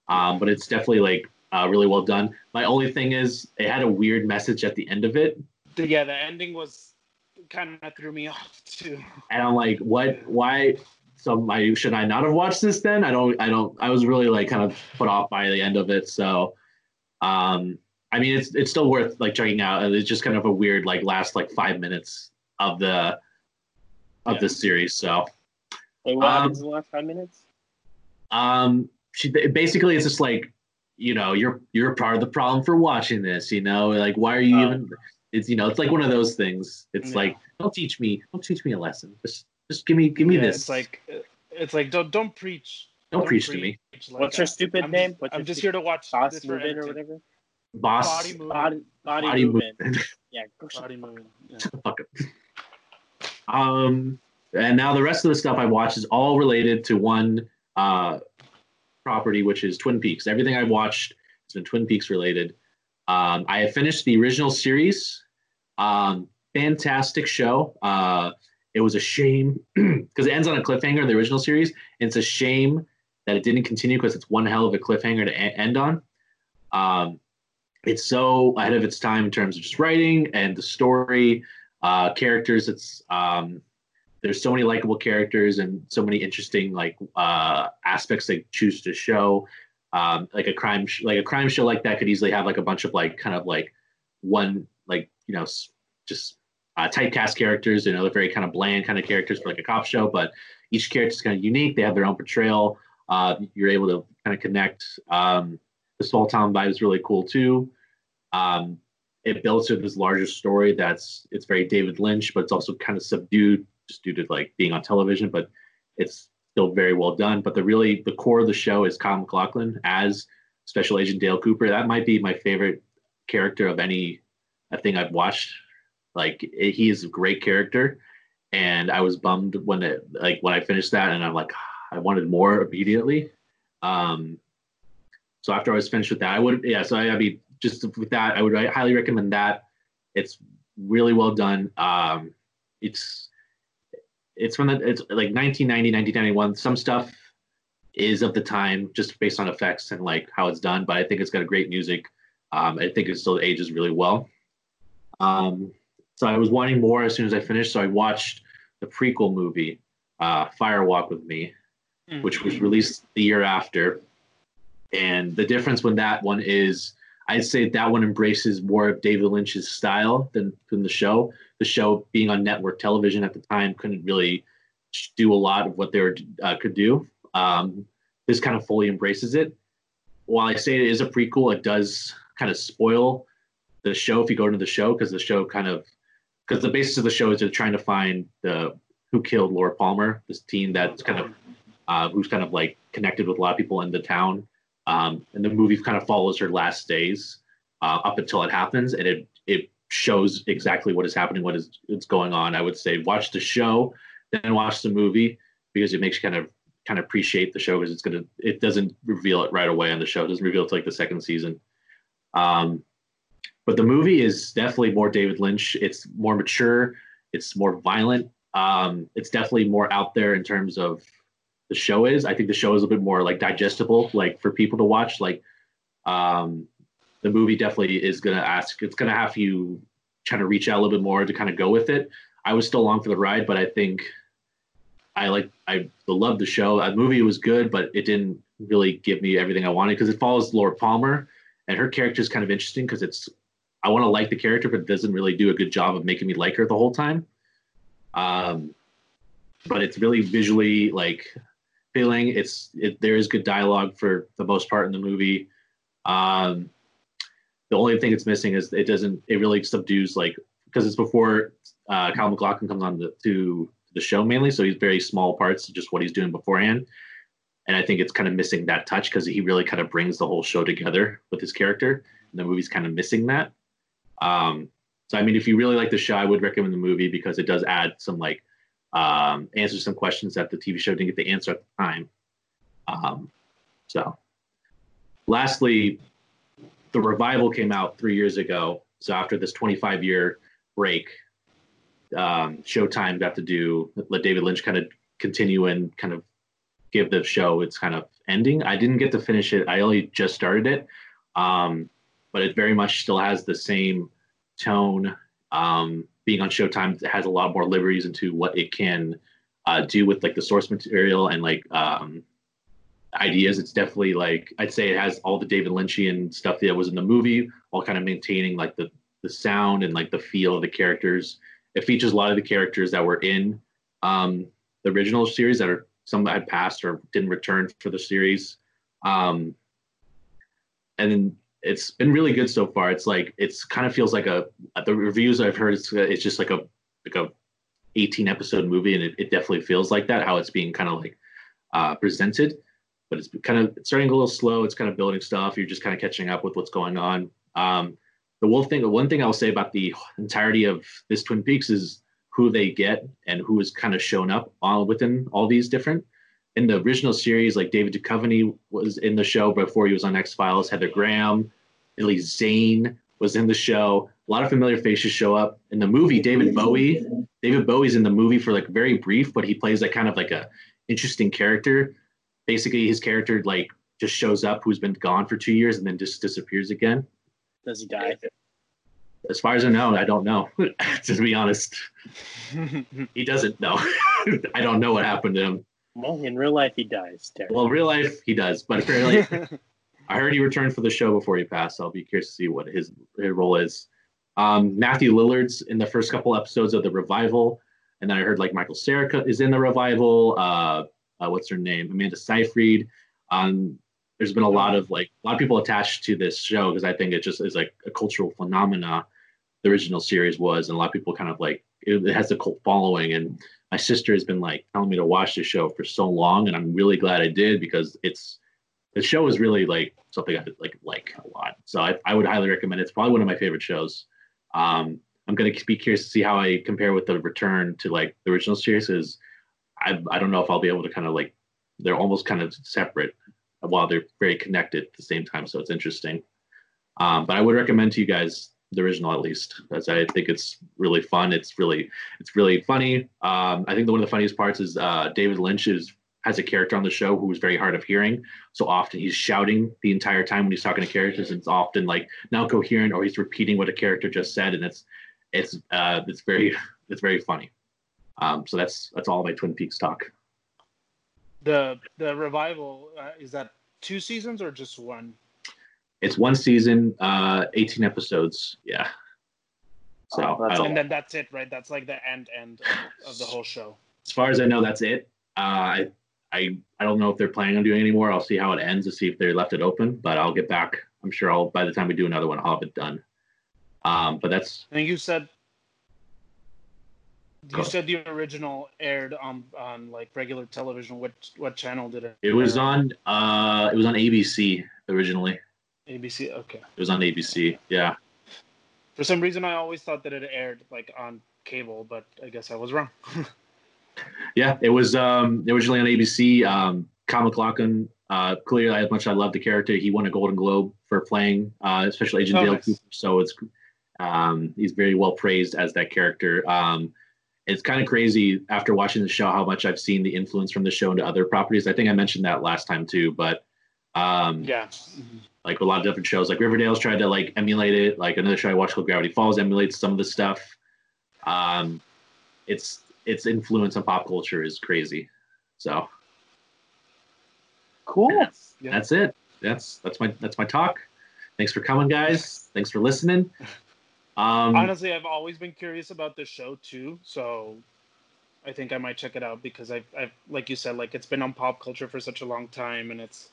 Um, but it's definitely like uh, really well done. My only thing is it had a weird message at the end of it. Yeah, the ending was kind of threw me <laughs> off too. and I'm like, what? Why? So I should I not have watched this then? I don't. I don't. I was really like kind of put off by the end of it. So, um, I mean, it's it's still worth like checking out. It's just kind of a weird like last like five minutes of the of Yeah. the series. So, Hey, what Um, happens in the last five minutes? um, she basically it's just like, you know, you're you're part of the problem for watching this. You know, like why are you Oh. even? It's you know, it's like one of those things. It's Yeah. like don't teach me, don't teach me a lesson. Just just give me give me Yeah, this. It's like it's like don't don't preach. don't, preach to me. Like, What's her uh, stupid I'm name? Just, I'm just here to watch Boss this for moving or whatever. Boss Baudi Moovan. Body, body, body movement. movement. Yeah, go shut Baudi Moovan. Yeah. Fuck it. Um, and now the rest of the stuff I watched is all related to one uh, property, which is Twin Peaks. Everything I've watched has been Twin Peaks related. Um, I have finished the original series. Um, fantastic show. Uh, it was a shame <clears throat> because it ends on a cliffhanger the original series. And it's a shame that it didn't continue because it's one hell of a cliffhanger to e- end on. Um, it's so ahead of its time in terms of just writing and the story, uh, characters. It's um, there's so many likable characters and so many interesting like uh, aspects they choose to show. Um, like a crime, sh- like a crime show like that could easily have like a bunch of like kind of like one like you know just uh, typecast characters. You know, they're very kind of bland kind of characters for like a cop show, but each character is kind of unique. They have their own portrayal. Uh, you're able to kind of connect. Um, the small town vibe is really cool too. Um, it builds to this larger story that's it's very David Lynch, but it's also kind of subdued just due to like being on television. But it's still very well done. But the really the core of the show is Kyle MacLachlan as Special Agent Dale Cooper. That might be my favorite character of any I think I've watched. Like it, he is a great character, and I was bummed when it like when I finished that, and I'm like I wanted more immediately. Um, so after I was finished with that, I would yeah. So I, I mean, just with that, I would highly recommend that. It's really well done. Um, it's it's from the it's like 1990, 1991. Some stuff is of the time just based on effects and like how it's done, but I think it's got a great music. Um, I think it still ages really well. Um, so I was wanting more as soon as I finished, so I watched the prequel movie, uh, Fire Walk with Me, Mm. which was released the year after. And the difference with that one is I'd say that one embraces more of David Lynch's style than, than the show. The show being on network television at the time couldn't really do a lot of what they were, uh, could do. Um, this kind of fully embraces it. While I say it is a prequel, it does kind of spoil the show if you go into the show because the show kind of because the basis of the show is they're trying to find the who killed Laura Palmer, this teen that's kind of uh, who's kind of like connected with a lot of people in the town. Um, and the movie kind of follows her last days uh, up until it happens, and it it shows exactly what is happening, what is it's going on. I would say watch the show, then watch the movie because it makes you kind of kind of appreciate the show because it's gonna it doesn't reveal it right away on the show. It doesn't reveal it to like the second season. Um, but the movie is definitely more David Lynch. It's more mature. It's more violent. Um, it's definitely more out there in terms of the show is. I think the show is a bit more like digestible, like for people to watch. Like um, the movie definitely is gonna ask. It's gonna have you trying to reach out a little bit more to kind of go with it. I was still along for the ride, but I think I like I loved the show. The movie was good, but it didn't really give me everything I wanted because it follows Laura Palmer, and her character is kind of interesting because it's I want to like the character, but it doesn't really do a good job of making me like her the whole time. Um, but it's really visually like feeling. It's it, there is good dialogue for the most part in the movie. Um, the only thing it's missing is it doesn't. It really subdues like because it's before uh, Kyle MacLachlan comes on the, to the show mainly, so he's very small parts, just what he's doing beforehand. And I think it's kind of missing that touch because he really kind of brings the whole show together with his character. And the movie's kind of missing that. Um, so I mean, if you really like the show, I would recommend the movie because it does add some like um, answer some questions that the TV show didn't get the answer at the time. Um, so, lastly, the revival came out three years ago. So after this 25 year break, um, Showtime got to do let David Lynch kind of continue and kind of give the show its kind of ending. I didn't get to finish it. I only just started it, um, but it very much still has the same tone. Um, being on Showtime, has a lot more liberties into what it can uh, do with like the source material and like um, ideas. It's definitely like I'd say it has all the David Lynchian stuff that was in the movie, all kind of maintaining like the the sound and like the feel of the characters. It features a lot of the characters that were in um, the original series that are some that had passed or didn't return for the series. Um, and then it's been really good so far. It's like it's kind of feels like a the reviews I've heard. It's it's just like a like a 18 episode movie, and it, it definitely feels like that. How it's being kind of like uh, presented. but it's kind of it's starting a little slow. It's kind of building stuff. You're just kind of catching up with what's going on. Um, the one thing, one thing I'll say about the entirety of this Twin Peaks is who they get and who has kind of shown up all within all these different. In the original series, like David Duchovny was in the show before he was on X Files. Heather Graham, Billy Zane was in the show. A lot of familiar faces show up in the movie. David Bowie, David Bowie's in the movie for like very brief, but he plays like kind of like a interesting character. Basically, his character like just shows up who's been gone for two years and then just disappears again. Does he die? As far as I know, I don't know. <laughs> to be honest, <laughs> he doesn't know. <laughs> I don't know what happened to him. Well, in real life, he dies. Derek. Well, in real life, he does, but apparently, <laughs> I heard he returned for the show before he passed. So I'll be curious to see what his, his role is. Um, Matthew Lillard's in the first couple episodes of the revival, and then I heard like Michael Cera is in the revival. Uh, uh, what's her name? Amanda Seyfried. Um, there's been a lot of like a lot of people attached to this show because I think it just is like a cultural phenomena. The original series was, and a lot of people kind of like it, it has a cult following. And my sister has been like telling me to watch the show for so long, and I'm really glad I did because it's the show is really like something I like like a lot. So I, I would highly recommend it. It's probably one of my favorite shows. Um, I'm gonna be curious to see how I compare with the return to like the original series. Is I I don't know if I'll be able to kind of like they're almost kind of separate while they're very connected at the same time. So it's interesting. Um, but I would recommend to you guys the original at least, as I think it's really fun. It's really it's really funny. Um, I think the, one of the funniest parts is uh, David Lynch is has a character on the show who is very hard of hearing. So often he's shouting the entire time when he's talking to characters. And it's often like not coherent or he's repeating what a character just said, and it's it's uh, it's very it's very funny. Um, so that's that's all my Twin Peaks talk. The the revival uh, is that two seasons or just one? It's one season, uh, 18 episodes. Yeah. So Oh, And then that's it, right? That's like the end end of the whole show. as far as I know, that's it. Uh, I I I don't know if they're planning on doing any more. I'll see how it ends to see if they left it open. But I'll get back. I'm sure I'll by the time we do another one, I'll have it done. Um, but that's And you said you said the original aired on on like regular television. What what channel did it? it was on uh it was on ABC originally. ABC. Okay. It was on ABC. Yeah. For some reason, I always thought that it aired like on cable, but I guess I was wrong. <laughs> Yeah, it was um, originally on ABC. Um, Kyle MacLachlan, uh, clearly, as much as I love the character, he won a Golden Globe for playing uh, Special Agent Oh, Dale nice. Cooper. So it's um, he's very well praised as that character. Um, it's kind of crazy after watching the show how much I've seen the influence from the show into other properties. I think I mentioned that last time too, but um, yeah. Like a lot of different shows, like Riverdale's tried to like emulate it. Like another show I watched called Gravity Falls emulates some of the stuff. Um, it's its influence on pop culture is crazy. So Cool. Yeah. that's it. That's that's my that's my talk. Thanks for coming, guys. Thanks for listening. Um, Honestly, I've always been curious about this show too, so I think I might check it out because I've, I've like you said, like it's been on pop culture for such a long time, and it's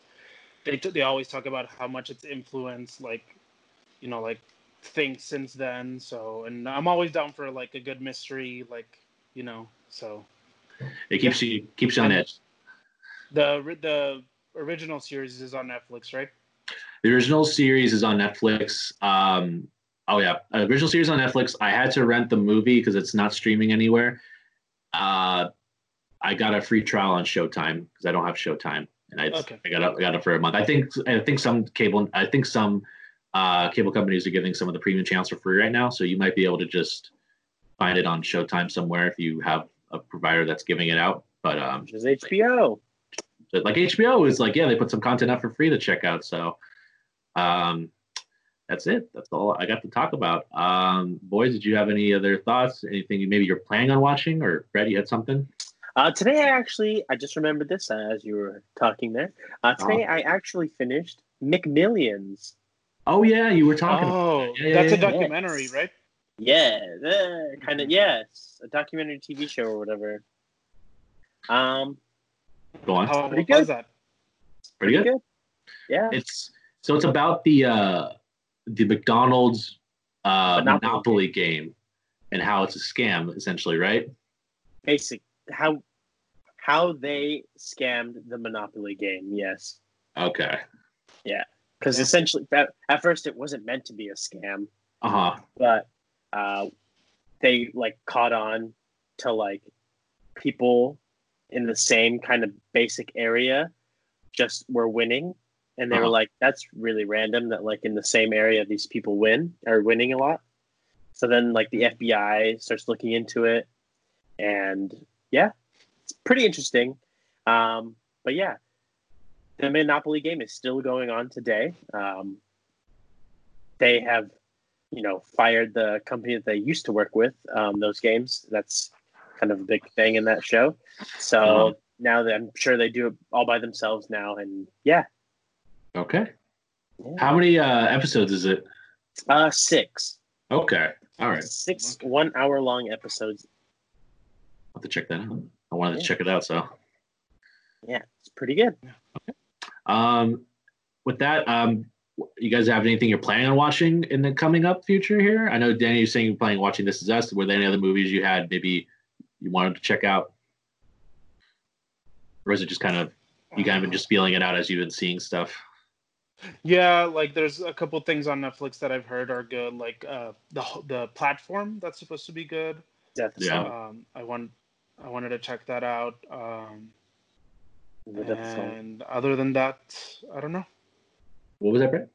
they they always talk about how much it's influenced, like you know, like things since then. So, and I'm always down for like a good mystery, like you know. So it keeps you keeps you on edge. the the original series is on Netflix, right? The original series is on Netflix. Um, oh yeah, uh, original series on Netflix. I had to rent the movie because it's not streaming anywhere. Uh, I got a free trial on Showtime because I don't have Showtime, and I, Okay. I got it, I got it for a month. I think I think some cable I think some uh, cable companies are giving some of the premium channels for free right now, so you might be able to just find it on Showtime somewhere if you have a provider that's giving it out. But um, Which is HBO. but like HBO is like, yeah, they put some content up for free to check out. So um that's it. That's all I got to talk about. Um boys, did you have any other thoughts? Anything you maybe you're planning on watching or Brett, you had something? Uh, today, I actually, I just remembered this uh, as you were talking there. Uh, today, I actually finished McMillions. Oh yeah, you were talking Oh, Yeah, yeah, that's a yeah. documentary, right? Yeah, the kind of yes, a documentary TV show or whatever. Um, go on. How Pretty was good. that? Pretty good. Yeah, It's so it's about the uh the McDonald's uh Monopoly. Monopoly game and how it's a scam essentially, right? basic how how they scammed the Monopoly game. Yes, Okay. Yeah, because essentially at, at first it wasn't meant to be a scam, Uh huh. but uh, they like caught on to like people in the same kind of basic area just were winning and they were Uh-huh. like that's really random that like in the same area these people win are winning a lot so then like the fbi starts looking into it and yeah it's pretty interesting um, but yeah the monopoly game is still going on today um, they have you know fired the company that they used to work with um, those games that's kind of a big thing in that show so Uh-huh. now that i'm sure they do it all by themselves now and yeah, Okay. yeah. How many uh, episodes is it? uh six Okay. All right. six one hour long episodes have to check that out. I wanted to check it out. So, yeah it's pretty good um, with that, um, you guys have anything you're planning on watching in the coming up future here? I know Danny, you're saying you're planning on watching This Is Us. Were there any other movies you had maybe you wanted to check out, or is it just kind of you kind of been just feeling it out as you've been seeing stuff? Yeah, like there's a couple things on Netflix that I've heard are good. Like uh, the the platform that's supposed to be good. Death Yeah. Um, I want I wanted to check that out. Um, The Death and other than that, I don't know. What was that, Brett?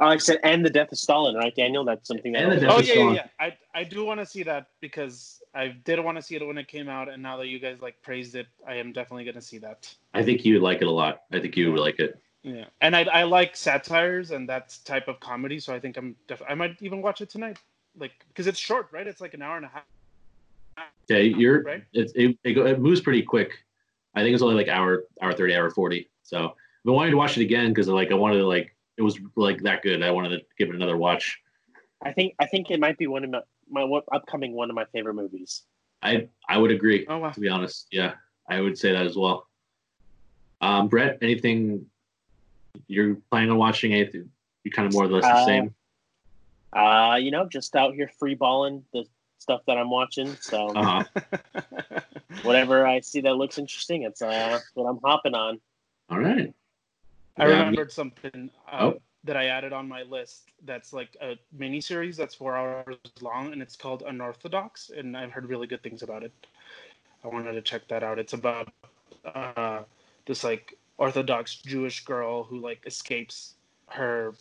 Oh, I said, and the death of Stalin, right, Daniel? That's something that. And the Death oh yeah, yeah, yeah. I I do want to see that because I did want to see it when it came out, and now that you guys like praised it, I am definitely gonna see that. I think you would like it a lot. I think you would like it. Yeah, and I I like satires and that type of comedy, so I think I'm def- I might even watch it tonight, like because it's short, right? It's like an hour and a half. Yeah, you're Right. it, it, it, moves pretty quick. I think it's only like hour hour thirty, hour forty. So I've been wanting to watch it again because like I wanted to like it was like that good. I wanted to give it another watch. I think I think it might be one of my, my one- upcoming one of my favorite movies. I I would agree Oh wow. to be honest. Yeah, I would say that as well. Um, Brett, anything you're planning on watching? Anything you kind of more or less the Uh, same? Uh, you know, just out here free balling the stuff that I'm watching. So Uh huh. <laughs> whatever I see that looks interesting, it's uh what I'm hopping on. All right. I Yeah, remembered something uh, Oh. that I added on my list. That's like a mini series that's four hours long, and it's called Unorthodox, and I've heard really good things about it. I wanted to check that out. It's about uh, this like Orthodox Jewish girl who like escapes her,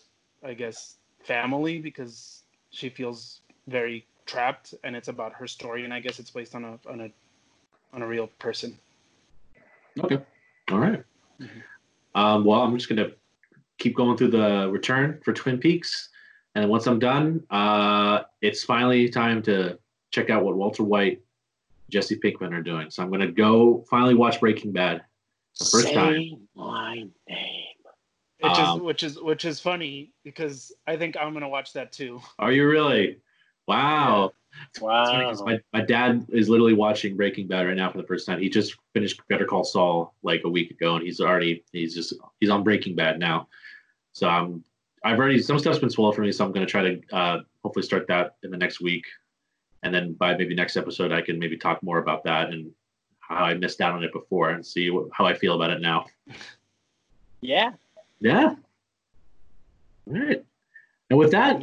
I guess, family because she feels very trapped, and it's about her story. And I guess it's based on a on a on a real person. Okay. All right. Mhm. Um, well, I'm just gonna keep going through the return for Twin Peaks, and once I'm done, uh, it's finally time to check out what Walter White, Jesse Pinkman are doing. So I'm gonna go finally watch Breaking Bad. The first Say time. my name. Which Um, is which is which is funny because I think I'm gonna watch that too. Are you really? Wow. It's funny 'cause Wow. my, my dad is literally watching Breaking Bad right now for the first time. He just finished Better Call Saul like a week ago, and he's already he's just he's on Breaking Bad now. So I'm I've already some stuff's been spoiled for me, so I'm gonna try to uh, hopefully start that in the next week, and then by maybe next episode I can maybe talk more about that and how I missed out on it before and see what, how I feel about it now. Yeah. Yeah. All right. And with that,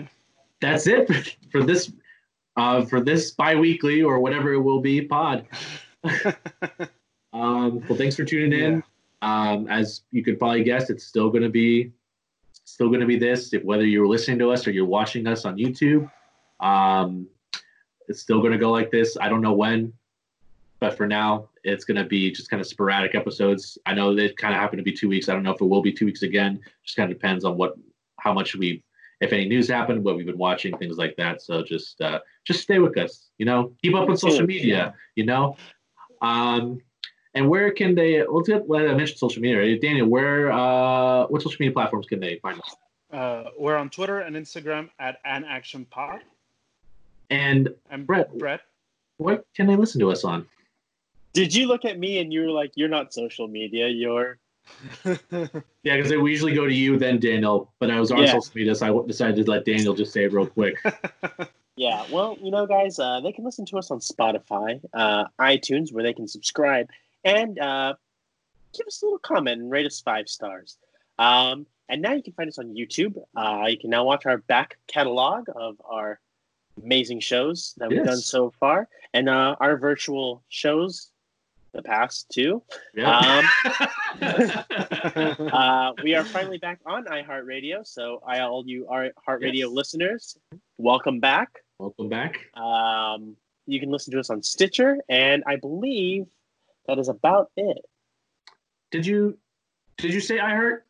that's it for, for this uh, for this bi-weekly or whatever it will be pod. <laughs> Um, well, thanks for tuning in. Um, as you could probably guess, it's still going to be still going to be this. If, whether you're listening to us or you're watching us on YouTube, um, it's still going to go like this. I don't know when, but for now, it's going to be just kind of sporadic episodes. I know they kind of happen to be two weeks. I don't know if it will be two weeks again. Just kind of depends on what, how much we, if any news happened, what we've been watching, things like that. So just, uh, just stay with us. You know, keep up with social media. You know, um, and where can they? Let's get. Well, I mentioned social media. Daniel, where? Uh, what social media platforms can they find us? Uh, we're on Twitter and Instagram at an action pod. And I'm Brett. Brett. what can they listen to us on? Did you look at me and you were like, "You're not social media. You're." <laughs> Yeah, because we usually go to you, then Daniel. But I was on Yeah. social media, so I decided to let Daniel just say it real quick. <laughs> Yeah, well, you know, guys, uh, they can listen to us on Spotify, uh, iTunes, where they can subscribe, and uh, give us a little comment and rate us five stars. Um, and now you can find us on YouTube. Uh, you can now watch our back catalog of our amazing shows that we've done so far, and uh, our virtual shows, the past too. Yeah. <laughs> Uh, we are finally back on iHeartRadio. So, I all you iHeartRadio Yes. listeners, welcome back. Welcome back. Um, you can listen to us on Stitcher, and I believe that is about it. Did you did you say I heard?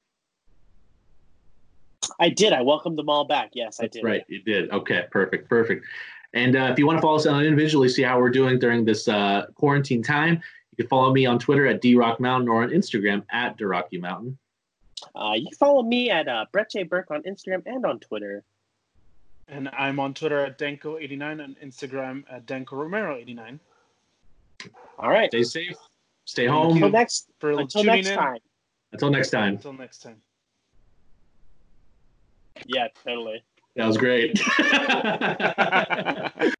I did. I welcomed them all back. Yes, I did. right. You did. Okay. Perfect. Perfect. And uh, if you want to follow us on individually, see how we're doing during this uh, quarantine time, you can follow me on Twitter at drockmountain or on Instagram at drockmountain. Uh, you can follow me at uh, Brett J. Burke on Instagram and on Twitter. And I'm on Twitter at Denko89 and Instagram at Denko Romero89. All right. Stay safe. Stay Thank home. Until next, For until next in. time. Until next time. Until next time. Yeah, totally. That was great. <laughs> <laughs>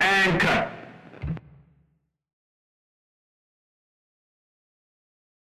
and cut.